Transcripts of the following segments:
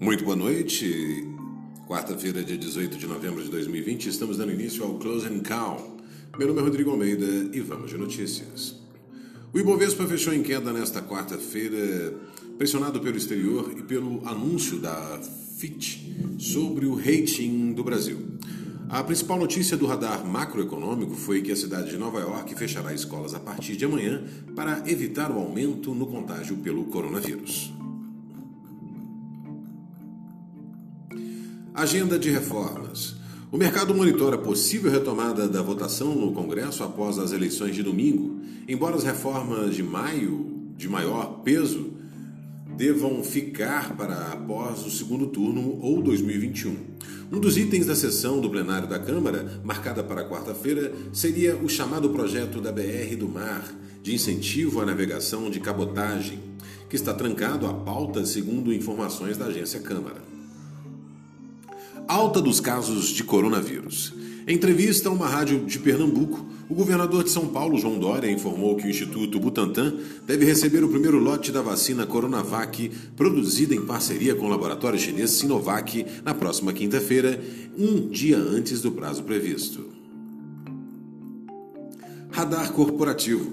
Muito boa noite. Quarta-feira, dia 18 de novembro de 2020, estamos dando início ao Close and Call. Meu nome é Rodrigo Almeida e vamos de notícias. O Ibovespa fechou em queda nesta quarta-feira, pressionado pelo exterior e pelo anúncio da Fitch sobre o rating do Brasil. A principal notícia do radar macroeconômico foi que a cidade de Nova York fechará escolas a partir de amanhã para evitar o aumento no contágio pelo coronavírus. Agenda de reformas. O mercado monitora a possível retomada da votação no Congresso após as eleições de domingo, embora as reformas de maio de maior peso devam ficar para após o segundo turno ou 2021. Um dos itens da sessão do plenário da Câmara, marcada para quarta-feira, seria o chamado projeto da BR do Mar, de incentivo à navegação de cabotagem, que está trancado à pauta segundo informações da agência Câmara. Alta dos casos de coronavírus. Em entrevista a uma rádio de Pernambuco, o governador de São Paulo, João Dória, informou que o Instituto Butantan deve receber o primeiro lote da vacina Coronavac, produzida em parceria com o laboratório chinês Sinovac, na próxima quinta-feira, um dia antes do prazo previsto. Radar Corporativo.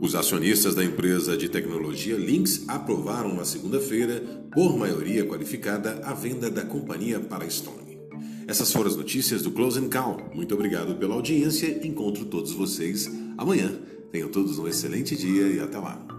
Os acionistas da empresa de tecnologia Lynx aprovaram na segunda-feira, por maioria qualificada, a venda da companhia para Stone. Essas foram as notícias do Close Call. Muito obrigado pela audiência. Encontro todos vocês amanhã. Tenham todos um excelente dia e até lá.